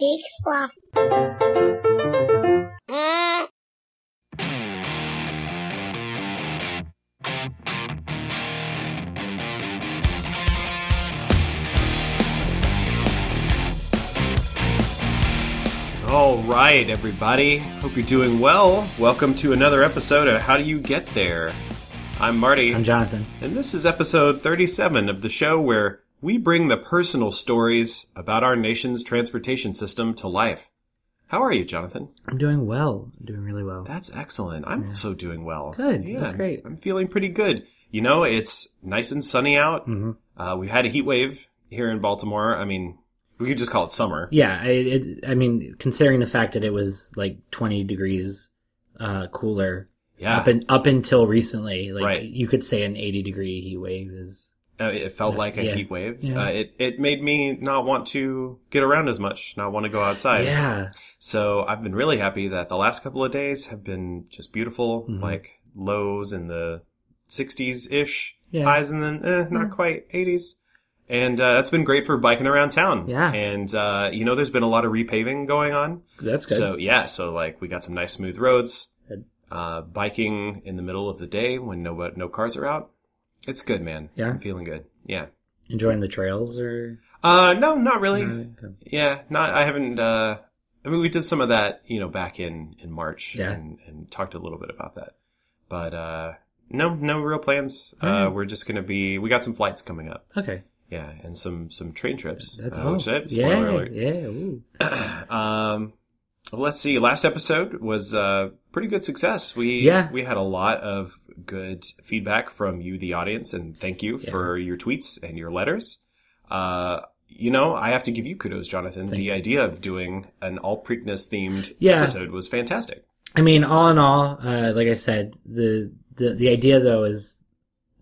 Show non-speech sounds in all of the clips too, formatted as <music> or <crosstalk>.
big fluff. All right, everybody. Hope you're doing well. Welcome to another episode of How Do You Get There? I'm Marty, I'm Jonathan. and this is episode 37 of the show where we bring the personal stories about our nation's transportation system to life. How are you, Jonathan? I'm doing well. I'm doing really well. That's excellent. I'm also doing well. Good. Yeah, That's great. I'm feeling pretty good. You know, it's nice and sunny out. Mhm. Uh, we had a heat wave here in Baltimore. I mean, we could just call it summer. Yeah, I, it, I mean, considering the fact that it was like 20 degrees uh, cooler Yeah. up in, up until recently, like Right. you could say an 80 degree heat wave is. Uh, it felt like a Yeah. heat wave. Yeah. Uh, it it made me not want to get around as much, not want to go outside. yeah, So I've been really happy that the last couple of days have been just beautiful, Mhm. like lows in the 60s ish, Yeah. highs in the eh, not quite 80s. And uh, that's been great for biking around town. Yeah. And, uh, you know, there's been a lot of repaving going on. that's good. So, yeah, so like we got some nice smooth roads. Uh, biking in the middle of the day when no, no cars are out. It's good, man. Yeah? I'm feeling good. Yeah. Enjoying the trails or? Uh, no, not really. No, okay. Yeah, not. I haven't. Uh, I mean, we did some of that, you know, back in in March, Yeah. and and talked a little bit about that. But uh, no, no real plans. Uh, we're just gonna be. We got some flights coming up. Okay. Yeah, and some some train trips. That's uh, which, uh, yeah, alert. yeah. Ooh. <clears throat> um, let's see. Last episode was uh pretty good success. We Yeah. we had a lot of good feedback from you, the audience, and thank you Yeah. for your tweets and your letters. Uh, you know, I have to give you kudos, Jonathan. Thank the idea of doing an all Preakness themed Yeah. episode was fantastic. I mean, all in all, uh, like I said, the, the the idea though is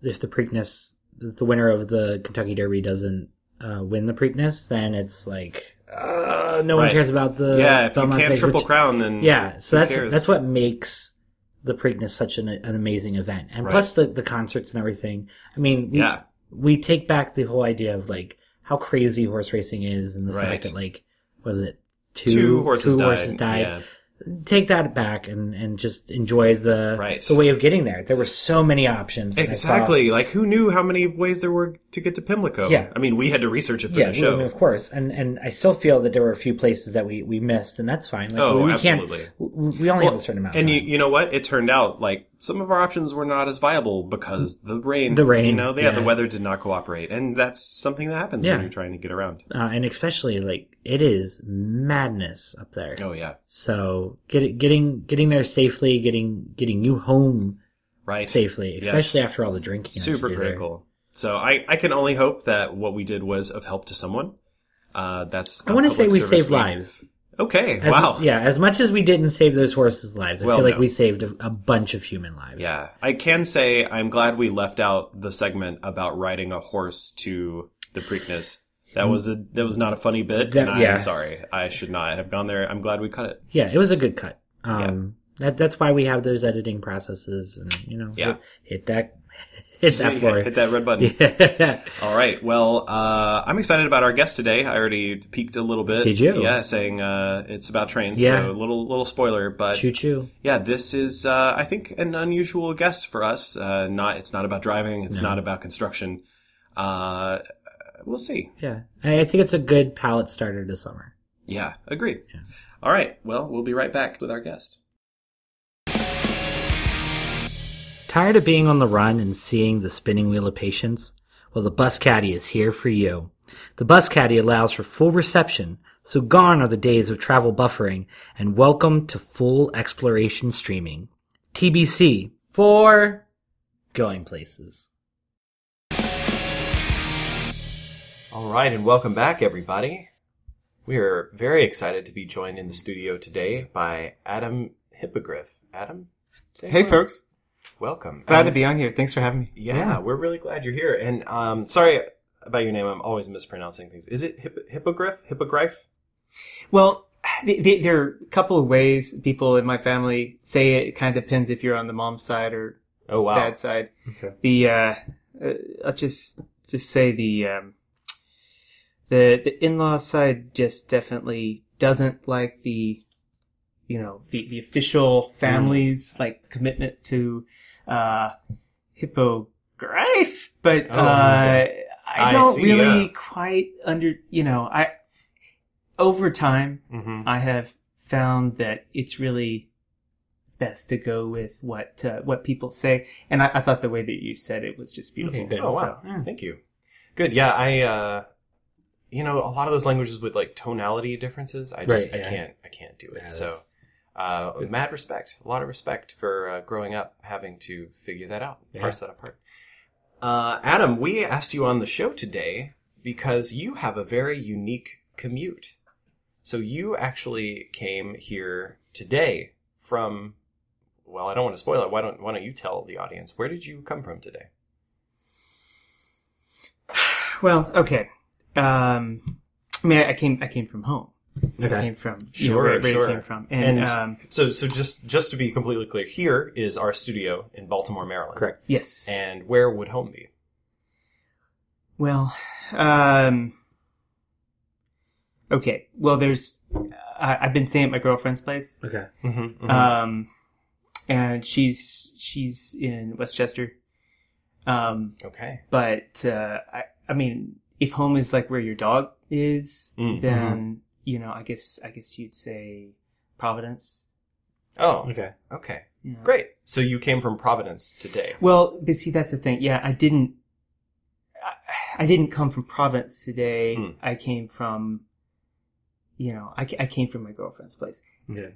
if the Preakness, the winner of the Kentucky Derby doesn't uh, win the Preakness, then it's like uh, no one cares about the yeah, if you can't triple which- crown, then Yeah, so who that's cares? that's what makes the Preakness such an, an amazing event, and Right. plus the the concerts and everything. I mean, we, Yeah, we take back the whole idea of like how crazy horse racing is, and the Right. fact that like what is it two, two, horses two died. horses died Yeah. Take that back and, and just enjoy the Right. the way of getting there. There were so many options. Exactly. Like, who knew how many ways there were to get to Pimlico? Yeah. I mean, we had to research it for yeah, the show. I mean, of course, and and I still feel that there were a few places that we, we missed, and that's fine. Like, Oh, we absolutely. Can't, we we only Well, have a certain amount. And you, you know what? It turned out like some of our options were not as viable because the rain. The rain, You know, yeah, the weather did not cooperate, and that's something that happens Yeah. when you're trying to get around. uh, and especially like it is madness up there. Oh yeah, So get, getting getting there safely, getting getting you home right. safely, Yes. especially after all the drinking. Super do there. critical. So I, I can only hope that what we did was of help to someone. Uh, that's. I want to say we saved lives. Okay. As, wow. Yeah, as much as we didn't save those horses' lives, I Well, feel like no. we saved a, a bunch of human lives. Yeah, I can say I'm glad we left out the segment about riding a horse to the Preakness. That was a that was not a funny bit, Mm. That- and I'm yeah. sorry. I should not have gone there. I'm glad we cut it. Yeah, it was a good cut. Um, that that's why we have those editing processes, and you know, Yeah. hit, hit that, <laughs> hit that Hit, floor. hit that red button. <laughs> Yeah. All right. Well, uh, I'm excited about our guest today. I already peeked a little bit. Did you? Yeah, saying uh, it's about trains. Yeah. So a little little spoiler, but Choo choo. yeah, this is uh, I think an unusual guest for us. Uh, not it's not about driving. It's No. not about construction. Uh, we'll see. Yeah, I I think it's a good palate starter to summer. Yeah, agreed. Yeah. All right. Well, we'll be right back with our guest. Tired of being on the run and seeing the spinning wheel of patience? Well, the Bus Caddy is here for you. The Bus Caddy allows for full reception, so gone are the days of travel buffering, and welcome to full exploration streaming. TBC for going places. All right, and welcome back, everybody. We are very excited to be joined in the studio today by Adam Hippogriff. Adam, say Hey, hello. folks. Welcome. Glad Um, to be on here. Thanks for having me. Yeah, we're really glad you're here. And um, sorry about your name. I'm always mispronouncing things. Is it Hipp- Hippogriff? Hippogriff? Well, th- th- there are a couple of ways people in my family say it. It kind of depends if you're on the mom's side or Oh wow. dad's side. Okay. The uh, uh, I'll just just say the um, the the in-law side just definitely doesn't like the, you know, the, the official families like commitment to, uh, hippogriff, but, Oh, uh, okay. I I don't see, really yeah. quite under, you know, I, over time, hmm I have found that it's really best to go with what, uh, what people say. And I, I thought the way that you said it was just beautiful. Okay, good. Oh wow, So, thank you. Good. Yeah, I. uh You know, a lot of those languages with like tonality differences, I just Right, I can't I can't do it. Yeah, so, uh, mad respect, a lot of respect for uh, growing up having to figure that out, Yeah. parse that apart. Uh, Adam, we asked you on the show today because you have a very unique commute. So you actually came here today from. Well, I don't want to spoil it. Why don't Why don't you tell the audience where did you come from today? <sighs> Well, okay. Um, I mean, I came, I came from home. I Okay. came from, you know, Sure, where, where sure. I came from. And, And- um, So, so just just to be completely clear, here is our studio in Baltimore, Maryland. Correct. yes. And where would home be? Well, um, okay. Well, there's, I, I've been staying at my girlfriend's place. Okay. Mm-hmm, Um, and she's, she's in Westchester. Um, okay. but, uh, I, I mean, if home is like where your dog is, Mm, then, you know, I guess, I guess you'd say Providence. Oh, Okay. okay. you know. Great. So you came from Providence today. Well, but see, that's the thing. Yeah, I didn't. I, I didn't come from Providence today. Hmm. I came from, you know, I, I came from my girlfriend's place. Okay.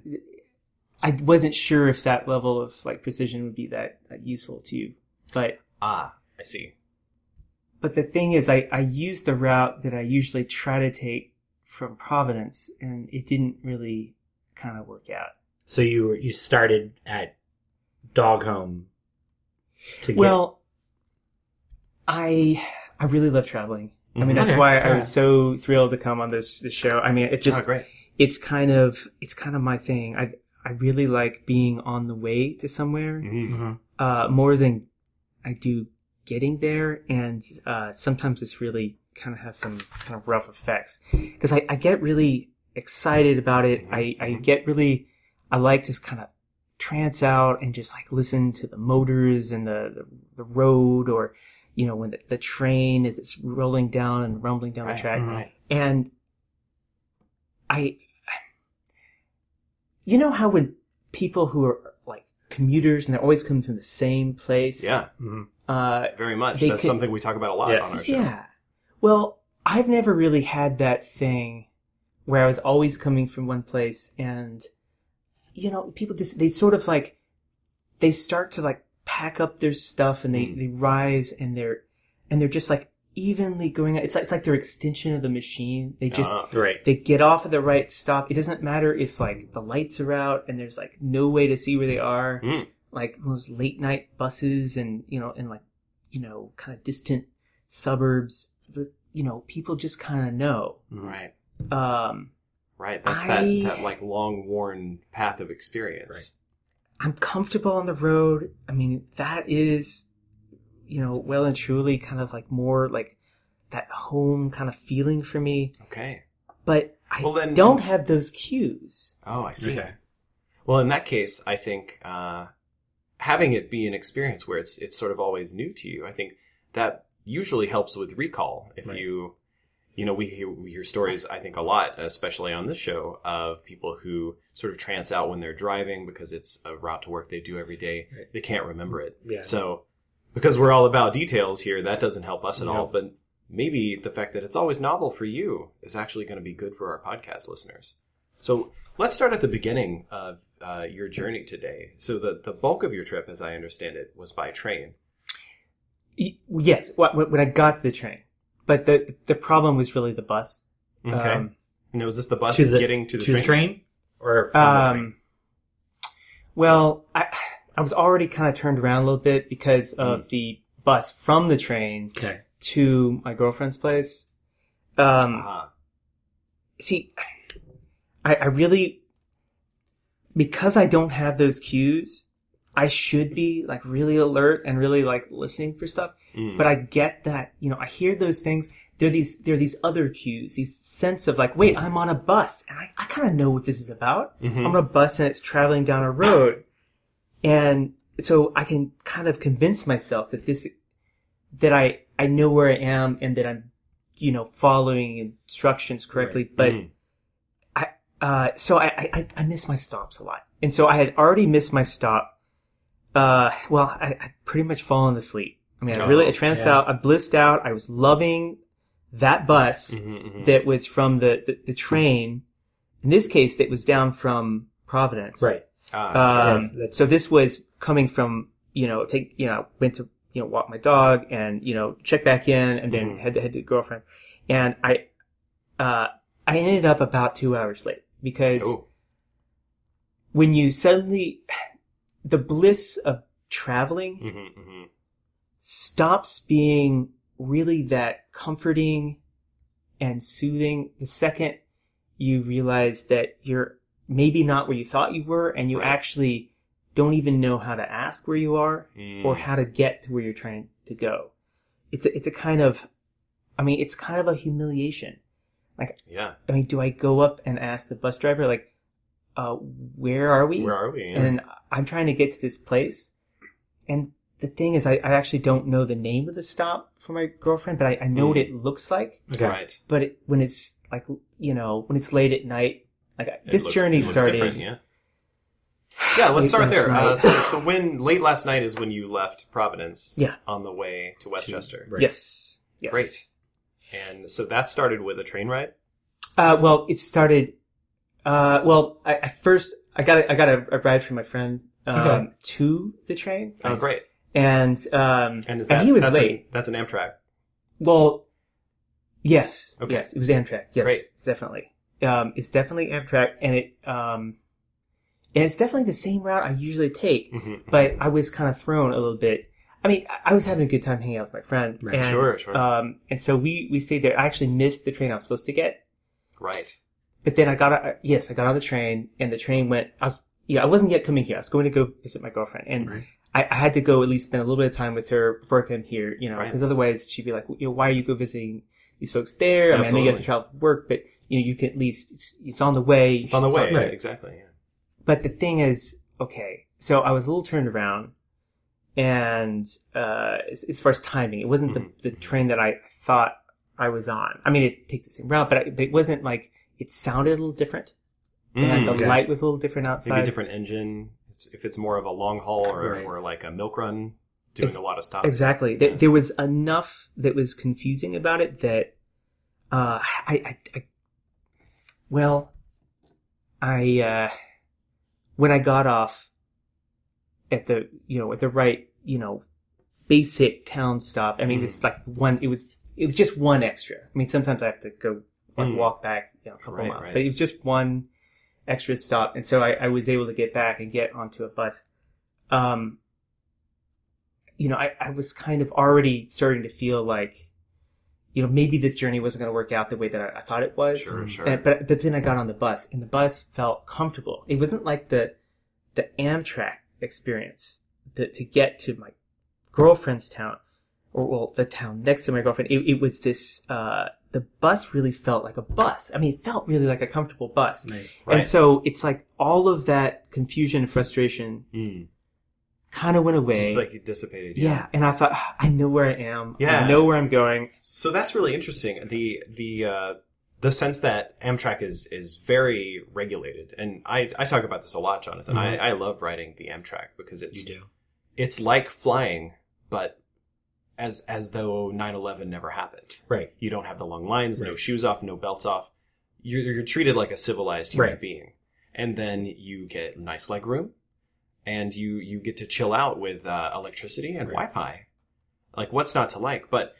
I wasn't sure if that level of like precision would be that, that useful to you, but Ah, I see. but the thing is, I I use the route that I usually try to take from Providence, and it didn't really kind of work out. So you were, you started at dog home. To get, Well, I I really love traveling. I mean, that's Okay, why I was so thrilled to come on this, this show. I mean, it just, oh, great. it's kind of, it's kind of my thing. I, I really like being on the way to somewhere, Mhm. Mhm. uh, more than I do getting there. And, uh, sometimes it's really kind of has some kind of rough effects because I, I get really excited about it. I, I get really, I like to kind of trance out and just like listen to the motors and the, the, the road or, you know, when the, the train is it's rolling down and rumbling down the track. right. And I, you know how when people who are like commuters and they're always coming from the same place. Yeah, Mhm. Uh, very much. That's could- something we talk about a lot Yes. on our show. yeah. Well, I've never really had that thing where I was always coming from one place and, you know, people just, they sort of like, they start to like pack up their stuff and they, Mm. they rise and they're, and they're just like evenly going, it's like, it's like their extension of the machine. They just, Uh, Right. they get off at the right stop. It doesn't matter if like the lights are out and there's like no way to see where they are. Mm. Like those late night buses and, you know, and like, you know, kind of distant suburbs, the, you know, people just kind of know. right, Um, right. That's I- that that like long worn path of experience. Right. I'm comfortable on the road. I mean, that is, you know, well and truly kind of like more like that home kind of feeling for me. Okay. But I Well, then- don't have those cues. Oh, I see. Okay. Well, in that case, I think uh, having it be an experience where it's it's sort of always new to you, I think that usually helps with recall. If Right. you, you know, we hear, we hear stories, I think, a lot, especially on this show, of people who sort of trance out when they're driving because it's a route to work they do every day. Right. They can't remember it. Yeah. So, because we're all about details here, that doesn't help us at all. But maybe the fact that it's always novel for you is actually going to be good for our podcast listeners. So let's start at the beginning of uh, your journey today. So the the bulk of your trip, as I understand it, was by train. Yes, wh- wh- when I got to the train, but the the problem was really the bus. Okay. Um, and was this the bus to the getting to the to train? the train or from the train? um, well, I I was already kind of turned around a little bit because of the bus from the train Okay. to my girlfriend's place. Um, Ah, see, I, I really, because I don't have those cues, I should be like really alert and really like listening for stuff. mm. But I get that, you know, I hear those things. there are these there are these other cues, these sense of like, wait, I'm on a bus, and I, I kind of know what this is about. Mhm. I'm on a bus and it's traveling down a road, and so I can kind of convince myself that this that I I know where I am and that I'm you know following instructions correctly, but Mm. I uh so I, I I miss my stops a lot, and so I had already missed my stop. Uh, well, I I pretty much fallen asleep. I mean, I really Oh, I tranced yeah. out, I blissed out. I was loving that bus Mhm, mhm. that was from the, the the train. In this case, that was down from Providence. Right. Ah, Um, Yes, that's- so this was coming from, you know, take, you know, went to, you know, walk my dog and, you know, check back in and then Mhm. head to head to girlfriend. And I, uh, I ended up about two hours late because oh, when you suddenly, the bliss of traveling mhm, mhm. stops being really that comforting and soothing the second you realize that you're maybe not where you thought you were and you Right. actually don't even know how to ask where you are Mm. or how to get to where you're trying to go. It's a, it's a kind of, I mean, it's kind of a humiliation. Like, yeah. I mean, do I go up and ask the bus driver, like, uh, where are we? Where are we? Yeah. and I'm trying to get to this place. And the thing is, I, I actually don't know the name of the stop for my girlfriend, but I, I know what Mm. it looks like. Okay. Right. But it, when it's like, you know, when it's late at night, like It this looks- journey it looks started. different, Yeah. Yeah, let's start there. Uh, so, so when late last night is when you left Providence. Yeah. On the way to Westchester. Right. Yes. Yes. Great. And so that started with a train ride. Uh, well, it started. Uh, well, I, I first I got a, I got a, a ride from my friend um, Okay. to the train, Oh, great. and um, And is that he was that's late. An, that's an Amtrak. Well, yes, Okay. yes, it was Amtrak. Yes, Great. definitely. Um, it's definitely Amtrak, and it um, and it's definitely the same route I usually take. Mhm. But I was kind of thrown a little bit. I mean, I- I was having a good time hanging out with my friend, Right. and, Sure, sure. Um, and so we we stayed there. I actually missed the train I was supposed to get, Right. But then I got a, yes, I got on the train, and the train went. I was yeah, I wasn't yet coming here. I was going to go visit my girlfriend, and Right. I, I had to go at least spend a little bit of time with her before I came here, you know, Right. because otherwise she'd be like, you know, why are you go visiting these folks there? I mean, I know you have to travel for work, but you know, you can at least it's, it's on the way. It's on the way. Right. Exactly. Yeah. But the thing is, okay, so I was a little turned around, and uh, as, as far as timing, it wasn't Mhm. the the train that I thought I was on. I mean, it takes the same route, but, I, but it wasn't like it sounded a little different, and Mm, the okay. light was a little different outside. Maybe a different engine. If it's more of a long haul or, Right. or like a milk run, doing Ex- a lot of stops. Exactly. There, Yeah. there was enough that was confusing about it that, uh, I, I, I well, I, uh, when I got off at the, you know, at the right, you know, basic town stop, I mean, it was like one, it was, it was just one extra. I mean, sometimes I have to go like Mm. walk back, you know, a couple Right, miles, right. but it was just one extra stop. And so I, I was able to get back and get onto a bus. Um, you know, I, I was kind of already starting to feel like, you know, maybe this journey wasn't going to work out the way that I, I thought it was. Sure, sure. And, but but then I got on the bus, and the bus felt comfortable. It wasn't like the the Amtrak experience that to get to my girlfriend's town, or well, the town next to my girlfriend. It, it was this. Uh, the bus really felt like a bus. I mean, it felt really like a comfortable bus. Right. And so it's like all of that confusion and frustration Mm. kind of went away. Just like it dissipated. yeah. And I thought, "Ah, I know where I am. Yeah. I know where I'm going. So that's really interesting. The the uh, the sense that Amtrak is is very regulated, and I I talk about this a lot, Jonathan. Mhm. I, I love riding the Amtrak because it's You do. it's like flying, but as as though 9-11 never happened. Right. You don't have the long lines, no shoes off, no belts off. You're you're treated like a civilized human Right. being, and then you get nice leg room, and you you get to chill out with uh, electricity and Right. Wi-Fi. Like what's not to like? But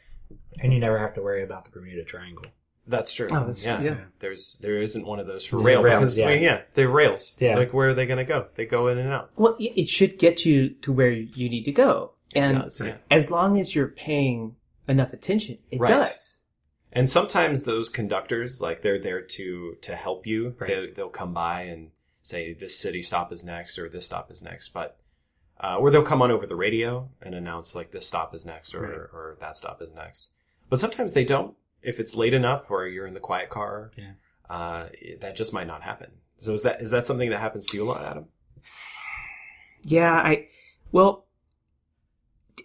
And you never have to worry about the Bermuda Triangle. That's true. Oh, that's- yeah. yeah. There's there isn't one of those for rail rails, because yeah. yeah. yeah, they're rails. Yeah. Like where are they gonna go? They go in and out. Well, it it should get you to where you need to go. And it does, yeah. as long as you're paying enough attention, it Right. does. And sometimes those conductors, like they're there to to help you. Right. They, they'll come by and say this city stop is next or this stop is next, but uh, or they'll come on over the radio and announce like this stop is next or Right. or that stop is next. But sometimes they don't. if it's late enough or you're in the quiet car, Yeah. uh, that just might not happen. So is that is that something that happens to you a lot, Adam? Yeah, I well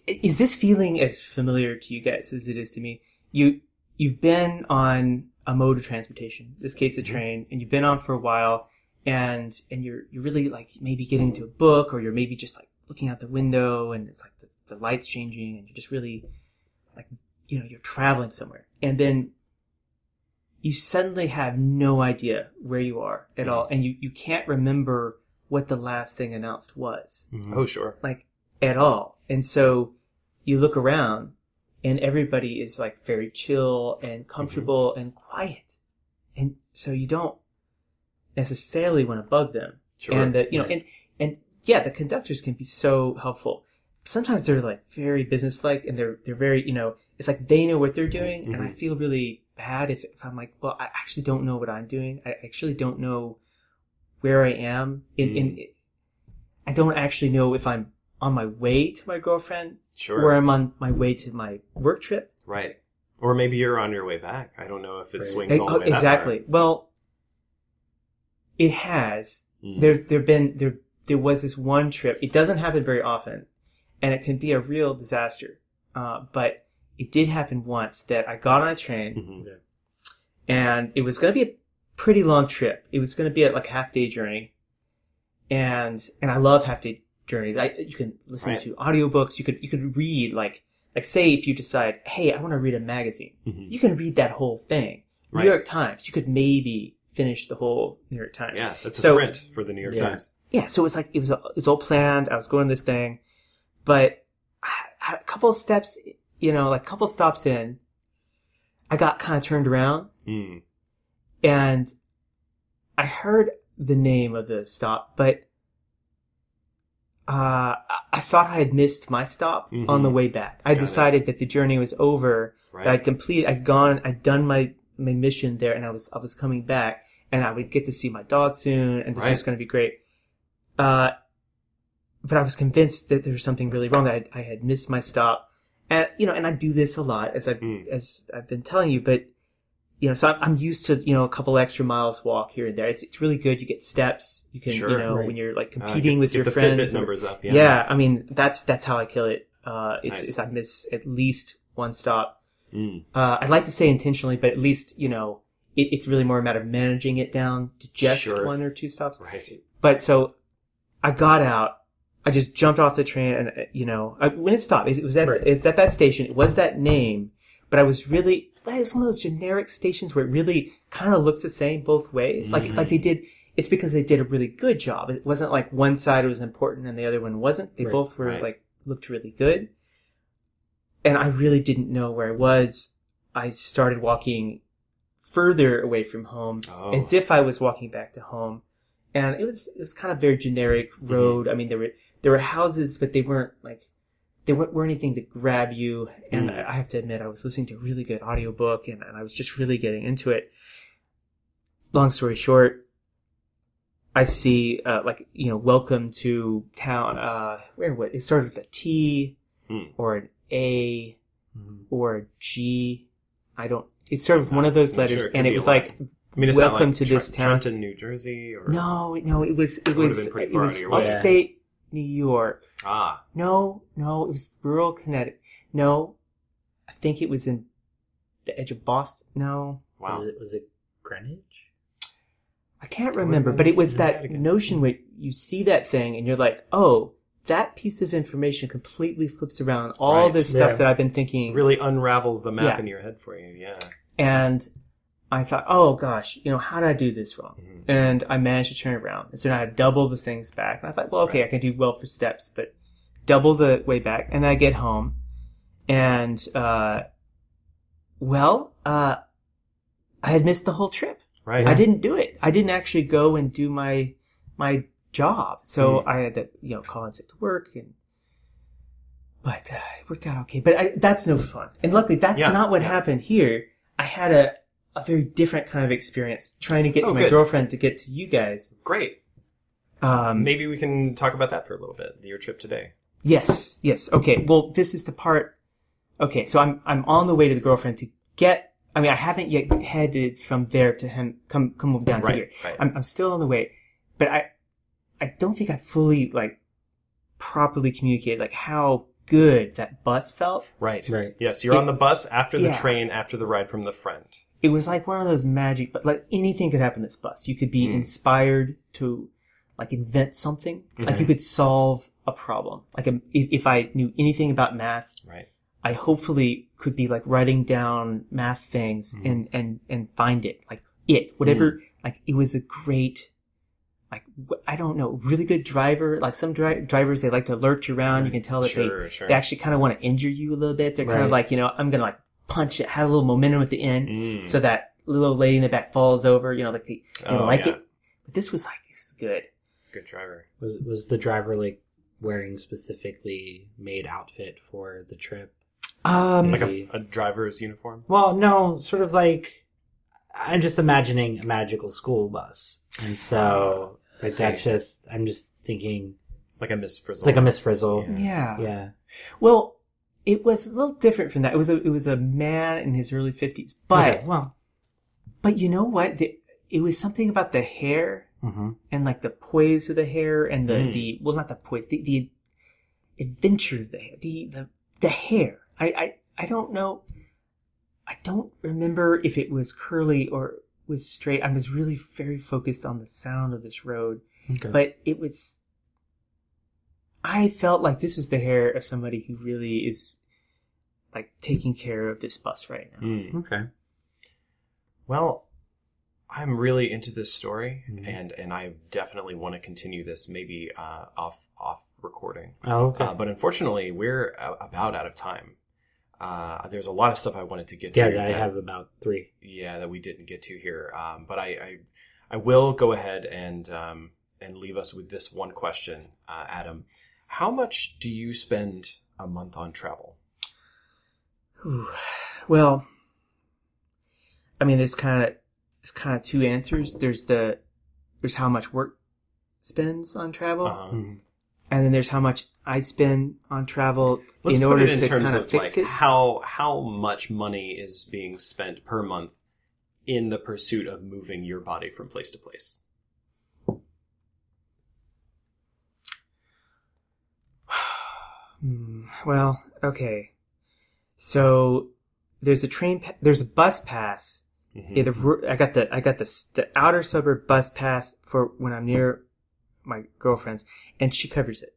is this feeling as familiar to you guys as it is to me? You you've been on a mode of transportation, in this case a mm-hmm. train, and you've been on for a while and and you're you're really like maybe getting to a book or you're maybe just like looking out the window and it's like the, the lights changing and you're just really like you know, you're traveling somewhere. And then you suddenly have no idea where you are at mm-hmm. all and you, you can't remember what the last thing announced was mm-hmm. Oh, sure. like at all. And so you look around and everybody is like very chill and comfortable and quiet. And so you don't necessarily want to bug them. Sure. And that, you know, and, and yeah, the conductors can be so helpful. Sometimes they're like very businesslike and they're, they're very, you know, it's like they know what they're doing. And I Mhm. feel really bad if, if I'm like, well, I actually don't know what I'm doing. I actually don't know where I am in, in, I don't actually know if I'm on my way to my girlfriend Sure. or I'm on my way to my work trip. Right. Or maybe you're on your way back. I don't know if it Right. swings all the oh, way that exactly. Well, it has. Mm. There, there been there there was this one trip. It doesn't happen very often, and it can be a real disaster. Uh, but it did happen once that I got on a train Mhm. and it was going to be a pretty long trip. It was going to be a, like a half day journey, and and I love half day journeys. I you can listen Right. to audiobooks. You could you could read like like say if you decide, hey, I want to read a magazine, Mhm. you can read that whole thing. Right. New York Times. You could maybe finish the whole New York Times. Yeah, that's a So- sprint for the New York Yeah. Times. Yeah, so it was like it was it was all planned. I was going this thing, but a couple steps, you know, like a couple stops in, I got kind of turned around Mm. and I heard the name of the stop, but uh, I- thought I had missed my stop Mhm. on the way back. I Got it. decided that the journey was over, Right. that I'd completed, I'd gone, I'd done my my mission there, and I was I was coming back, and I would get to see my dog soon, and this Right. was going to be great. Uh, but I was convinced that there was something really wrong. That I, I had missed my stop, and you know, and I do this a lot as I Mm. as I've been telling you, but you know, so I'm, I'm used to you know a couple extra miles walk here and there. It's it's really good. You get steps. You can Sure. you know Right. when you're like Uh, competing get- with get your the friends. Fitbit or- numbers up. yeah. Yeah. I mean that's that's how I kill it. Uh, it's, Nice. it's I miss at least one stop. Mm. Uh, I'd like to say intentionally, but at least you know it, it's really more a matter of managing it down to just Sure. one or two stops. Right. But so I got out. I just jumped off the train, and uh, you know, I, when it stopped, it was at Right. it's at that station. It was that name, but I was really well, it was one of those generic stations where it really kind of looks the same both ways. Like Mhm. like they did. It's because they did a really good job. It wasn't like one side was important and the other one wasn't. They Right. both were Right. like looked really good. And I really didn't know where I was. I started walking further away from home Oh. as if I was walking back to home. And it was it was kind of very generic Mm-hmm. road. I mean, there were there were houses, but they weren't like they weren't, weren't anything to grab you. And Mm. I have to admit, I was listening to a really good audiobook, and, and I was just really getting into it. Long story short, I see uh, like you know, welcome to town. Uh, where what it started with a T Hmm. or an A Mhm. or a G. I don't. It started with one of those letters, sure it and it was like I mean, Welcome like to Tre- this town. Trenton, New Jersey, or No, no, it was it It was it was upstate New York. ah, No, no, it was rural Connecticut. No, I think it was in the edge of Boston. No, wow. Was it was it Greenwich? I can't remember, but it was that notion where you see that thing and you're like, oh, that piece of information completely flips around all Right. this stuff Yeah. that I've been thinking. Really unravels the map Yeah. in your head for you. Yeah. And I thought, oh gosh, you know, how did I do this wrong? Mhm. And I managed to turn it around. And so now I double the things back. And I thought, well, okay, Right. I can do well for steps, but double the way back. And then I get home and, uh, well, uh, I had missed the whole trip. Right. I didn't do it. I didn't actually go and do my, my job. So Mhm. I had to, you know, call in sick to work and, but uh, it worked out okay. But I, that's no fun. And luckily, that's Yeah, not what yeah. happened here. I had a, a very different kind of experience trying to get Oh, to my good. girlfriend to get to you guys. Great. Um, Maybe we can talk about that for a little bit. Your trip today. yes, yes. Okay. Well, this is the part. Okay. So I'm, I'm on the way to the girlfriend to get I mean, I haven't yet headed from there to him come come move down Right, here. right. I'm I'm still on the way, but I I don't think I fully like properly communicated like how good that bus felt. Right. Right. Yes, you're It- on the bus after the Yeah. train after the ride from the friend. It was like one of those magic, but like anything could happen this bus. You could be Mm. inspired to like invent something. Like Mhm. you could solve a problem. Like um, if, I knew anything about math, Right. I hopefully could be like writing down math things Mhm. and and and find it like it whatever like it was a great like I don't know really good driver like some dri- drivers they like to lurch around you can tell that Sure, they sure. they actually kind of want to injure you a little bit they're kind of like you know I'm gonna like punch it had a little momentum at the end Mm. so that little lady in the back falls over you know like they, they Oh, like yeah. it but this was like this is good Good driver. Was was the driver like wearing specifically made outfit for the trip? um Like a, a driver's uniform. Well, no, sort of like I'm just imagining a magical school bus, and so I like that's just I'm just thinking Like a Miss Frizzle. like a Miss Frizzle. yeah Yeah. well it was a little different from that it was a it was a man in his early 50s but Okay, well. But you know what? The, it was something about the hair hmm and like the poise of the hair and the, Mm. the well, not the poise, the, the adventure of the hair, the, the, the hair. I, I, I don't know. I don't remember if it was curly or was straight. I was really very focused on the sound of this road, Okay. but it was, I felt like this was the hair of somebody who really is like taking care of this bus right now. Mm. okay. Well, I'm really into this story, Mhm. and and I definitely want to continue this, maybe uh, off off recording. Oh, okay. Uh, but unfortunately, we're a- about out of time. Uh, there's a lot of stuff I wanted to get to. yeah, I that- have about three. yeah, that we didn't get to here. Um, but I, I, I will go ahead and um, and leave us with this one question, uh, Adam. How much do you spend a month on travel? Ooh. Well, I mean, there's kind of there's kind of two answers. There's the there's how much work spends on travel, Uh-huh. Mhm. and then there's how much I spend on travel Let's in put order it in to terms kind of of fix like it. how how much money is being spent per month in the pursuit of moving your body from place to place. Hmm, well, okay. So there's a train. Pa- there's a bus pass. Mhm. Yeah, the, I got the I got the the outer suburb bus pass for when I'm near my girlfriend's, and she covers it.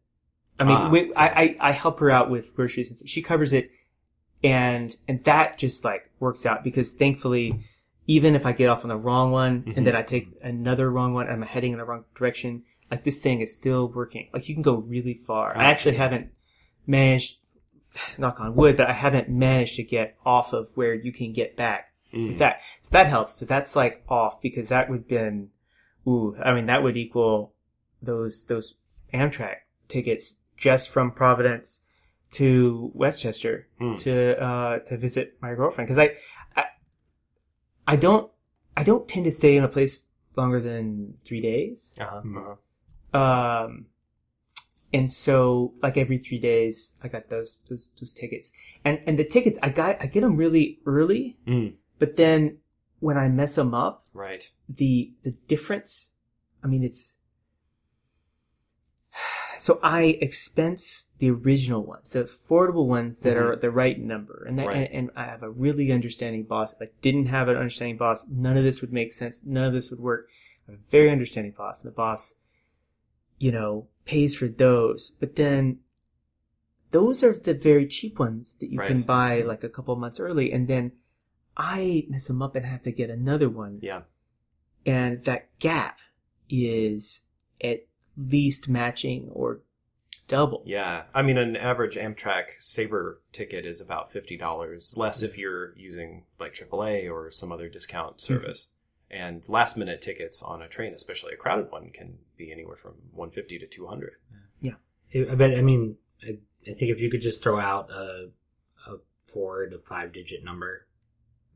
I mean, Ah. we, I, I I help her out with groceries and stuff. She covers it, and and that just like works out because thankfully, even if I get off on the wrong one Mhm. and then I take another wrong one, and I'm heading in the wrong direction. Like this thing is still working. Like you can go really far. I Ah, actually haven't managed, knock on wood, but I haven't managed to get off of where you can get back Mm. with that. So that helps. So that's like off because that would been, ooh, I mean that would equal those those Amtrak tickets just from Providence to Westchester Hmm. to uh to visit my girlfriend because I, I I don't I don't tend to stay in a place longer than three days. Uh-huh, Mm. uh-huh. Um, and so like every three days, I got those those those tickets, and and the tickets I got I get them really early, Mm. but then when I mess them up, Right. the the difference, I mean it's. <sighs> So I expense the original ones, the affordable ones that are the right number, and that, Right. and, and I have a really understanding boss. If I didn't have an understanding boss, none of this would make sense. None of this would work. I have a very understanding boss, and the boss, you know, pays for those. But then, those are the very cheap ones that you can buy like a couple months early, and then I mess them up and have to get another one Yeah. and that gap is at least matching or double. Yeah. I mean, an average Amtrak Saver ticket is about fifty dollars, less if you're using like AAA or some other discount mm-hmm. service. And last minute tickets on a train, especially a crowded one, can be anywhere from one fifty to two hundred. Yeah, I bet. I mean, I, I think if you could just throw out a, a four to five digit number,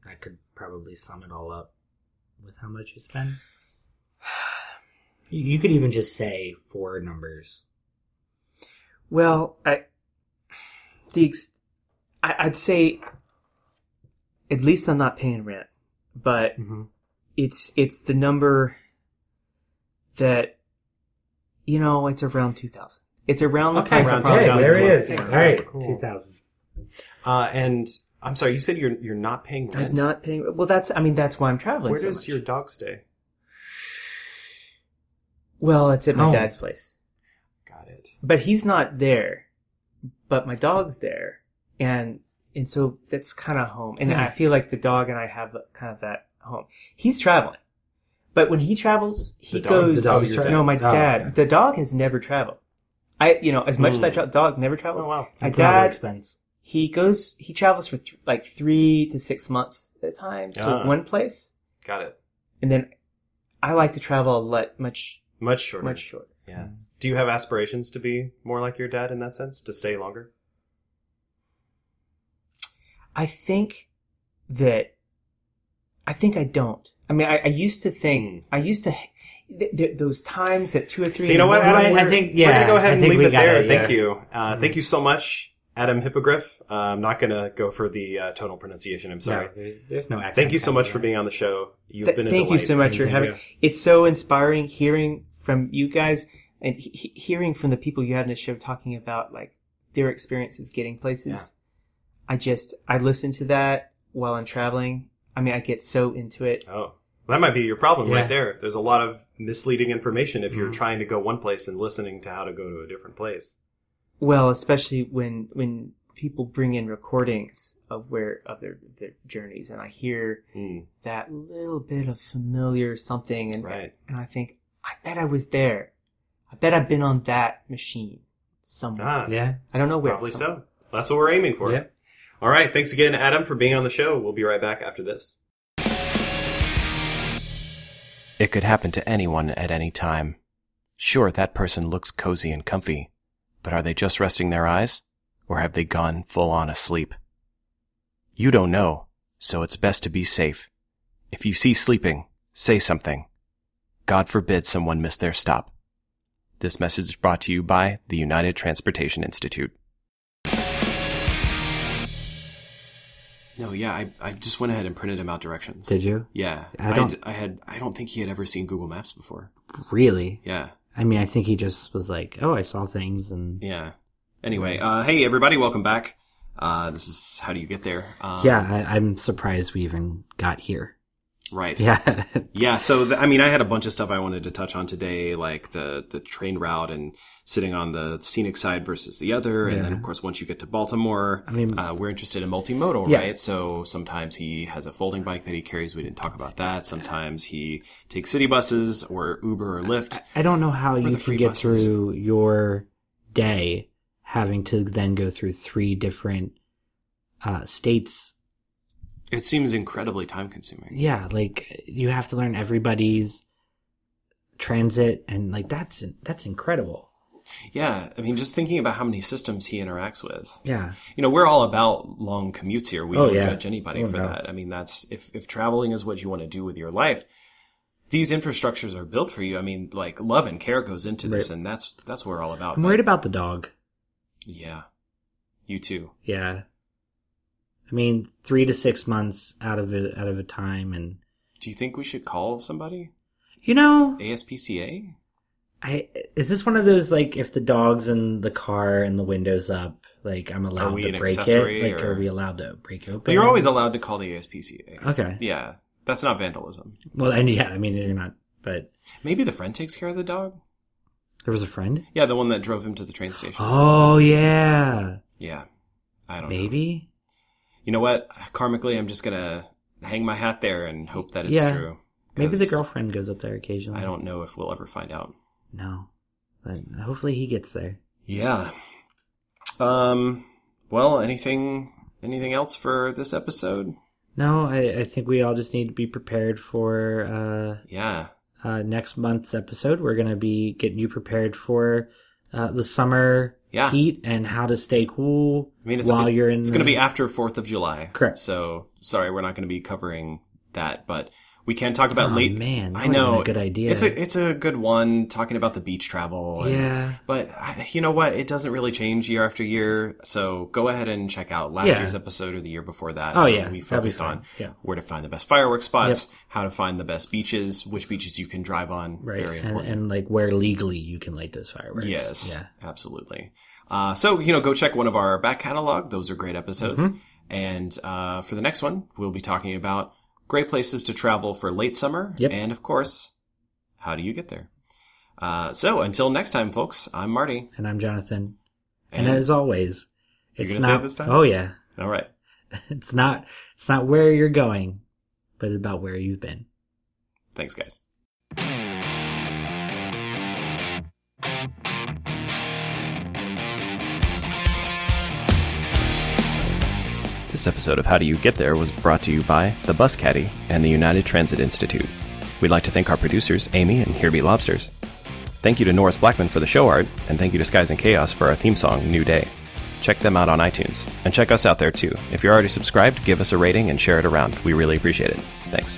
that could probably sum it all up with how much you spend. You, you could even just say four numbers. Well, I the ex- I, I'd say at least I'm not paying rent. But Mm-hmm. It's it's the number that you know it's around two thousand. It's around the price around of probably 2,000. there he Yeah. is. Yeah. All right, Cool. two thousand. Uh, and I'm sorry, you said you're you're not paying rent. I'm not paying. Well, that's I mean that's why I'm traveling. Where so does much. your dog stay? Well, it's at my Home. dad's place, Got it. but he's not there. But my dog's there, and and so that's kind of home. And I feel like the dog and I have kind of that home. He's traveling, but when he travels, he The dog- goes. the dog your dad? no, my Oh, dad. okay. The dog has never traveled. I, you know, as much as that Hmm. tra- dog never travels. Oh wow. My Travel dad, expense. he goes, he travels for th- like three to six months at a time to Ah. one place, Got it. and then I like to travel a lot much Much shorter. much shorter. Yeah. Do you have aspirations to be more like your dad in that sense? To stay longer? I think that I think I don't. I mean, I, I used to think Hmm. I used to th- th- those times at two or three. You know what, Adam? I think- we're yeah, gonna go ahead and leave it there. Thank yeah. you. Uh, Thank you so much, Adam Hippogriff. Uh, I'm not gonna go for the uh, tonal pronunciation. I'm sorry. No, there's, there's no accent. Thank you so much for being on the show. You've Th- been a thank you so much for having. It's so inspiring hearing from you guys and he- he- hearing from the people you have in this show talking about like their experiences getting places. I just I listen to that while I'm traveling. I mean, I get so into it. Oh, that might be your problem Yeah. right there. There's a lot of misleading information if you're Mhm. trying to go one place and listening to how to go to a different place. Well, especially when when people bring in recordings of where of their their journeys, and I hear Hmm, that little bit of familiar something, and right. and I think I bet I was there. I bet I've been on that machine somewhere. Ah, Yeah. I don't know where. probably somewhere. so. That's what we're aiming for. Yeah. All right. Thanks again, Adam, for being on the show. We'll be right back after this. It could happen to anyone at any time. Sure, that person looks cozy and comfy, but are they just resting their eyes? Or have they gone full on asleep? You don't know, so it's best to be safe. If you see sleeping, say something. God forbid someone miss their stop. This message is brought to you by the United Transportation Institute. No, yeah, I, I just went ahead and printed him out directions. Did you yeah, I I, don't- I had. I don't think he had ever seen Google Maps before. really? Yeah, I mean, I think he just was like, "Oh, I saw things," and yeah. Anyway, uh, hey everybody, welcome back. Uh, this is how do you get there? Um, yeah, I, I'm surprised we even got here. Right. Yeah, Yeah, so th- I mean, I had a bunch of stuff I wanted to touch on today, like the the train route and sitting on the scenic side versus the other, and then of course once you get to Baltimore, I mean- uh, we're interested in multimodal, Yeah. right? So sometimes he has a folding bike that he carries. We didn't talk about that. Sometimes he takes city buses or Uber or Lyft. I don't know how you can get buses. through your day having to then go through three different uh, states. It seems incredibly time consuming. Yeah, like you have to learn everybody's transit, and like that's that's incredible. Yeah, I mean, just thinking about how many systems he interacts with. Yeah, you know, we're all about long commutes here. We Oh, don't yeah. judge anybody Oh, for no. that. I mean, that's if if traveling is what you want to do with your life, these infrastructures are built for you. I mean, like love and care goes into this, Right. and that's that's what we're all about. I'm worried about the dog. Yeah, you too. Yeah, I mean, three to six months out of it out of a time, and Do you think we should call somebody? you know, ASPCA? I is this one of those like if the dog's in the car and the windows up, like I'm allowed we to break it? Like, or- are we allowed to break open? But you're always allowed to call the ASPCA. okay. Yeah, that's not vandalism. Well, and yeah, I mean you're not, but Maybe the friend takes care of the dog. there was a friend. Yeah, the one that drove him to the train station. Oh yeah, Yeah, I don't know. You know what? Karmically, I'm just gonna hang my hat there and hope that it's Yeah. true. Maybe the girlfriend goes up there occasionally. I don't know if we'll ever find out. No, but hopefully he gets there. Yeah. Um. Well, anything anything else for this episode? No, I, I think we all just need to be prepared for Uh, Yeah. uh, next month's episode. We're gonna be getting you prepared for uh, the summer Yeah. heat and how to stay cool I mean, it's while a bit- you're in. It's going to be after Fourth of July. Correct. So sorry, we're not going to be covering that, but We can talk about Oh, late. man, I know a good idea. It's a it's a good one talking about the beach travel. and- Yeah. but I- you know what? It doesn't really change year after year. So go ahead and check out last Yeah. year's episode or the year before that. Oh, yeah. we focused on Yeah. where to find the best fireworks spots, how to find the best beaches, which beaches you can drive on. Right. Very and, important. and like where legally you can light those fireworks. Yes, Yeah. absolutely. Uh, so you know, go check one of our back catalog; those are great episodes. Mm-hmm. And uh, for the next one, we'll be talking about great places to travel for late summer, Yep. and of course, how do you get there? Uh, so until next time, folks, I'm Marty. And I'm Jonathan. And, And- as always, You're it's gonna not, say it this time? Oh yeah. All right, <laughs> It's not it's not where you're going, but about where you've been. thanks, guys. This episode of How Do You Get There was brought to you by The Bus Caddy and the United Transit Institute. We'd like to thank our producers, Amy and Here Be Lobsters. Thank you to Norris Blackman for the show art, and thank you to Skies and Chaos for our theme song, New Day. Check them out on iTunes, and check us out there too. If you're already subscribed, give us a rating and share it around. We really appreciate it. Thanks.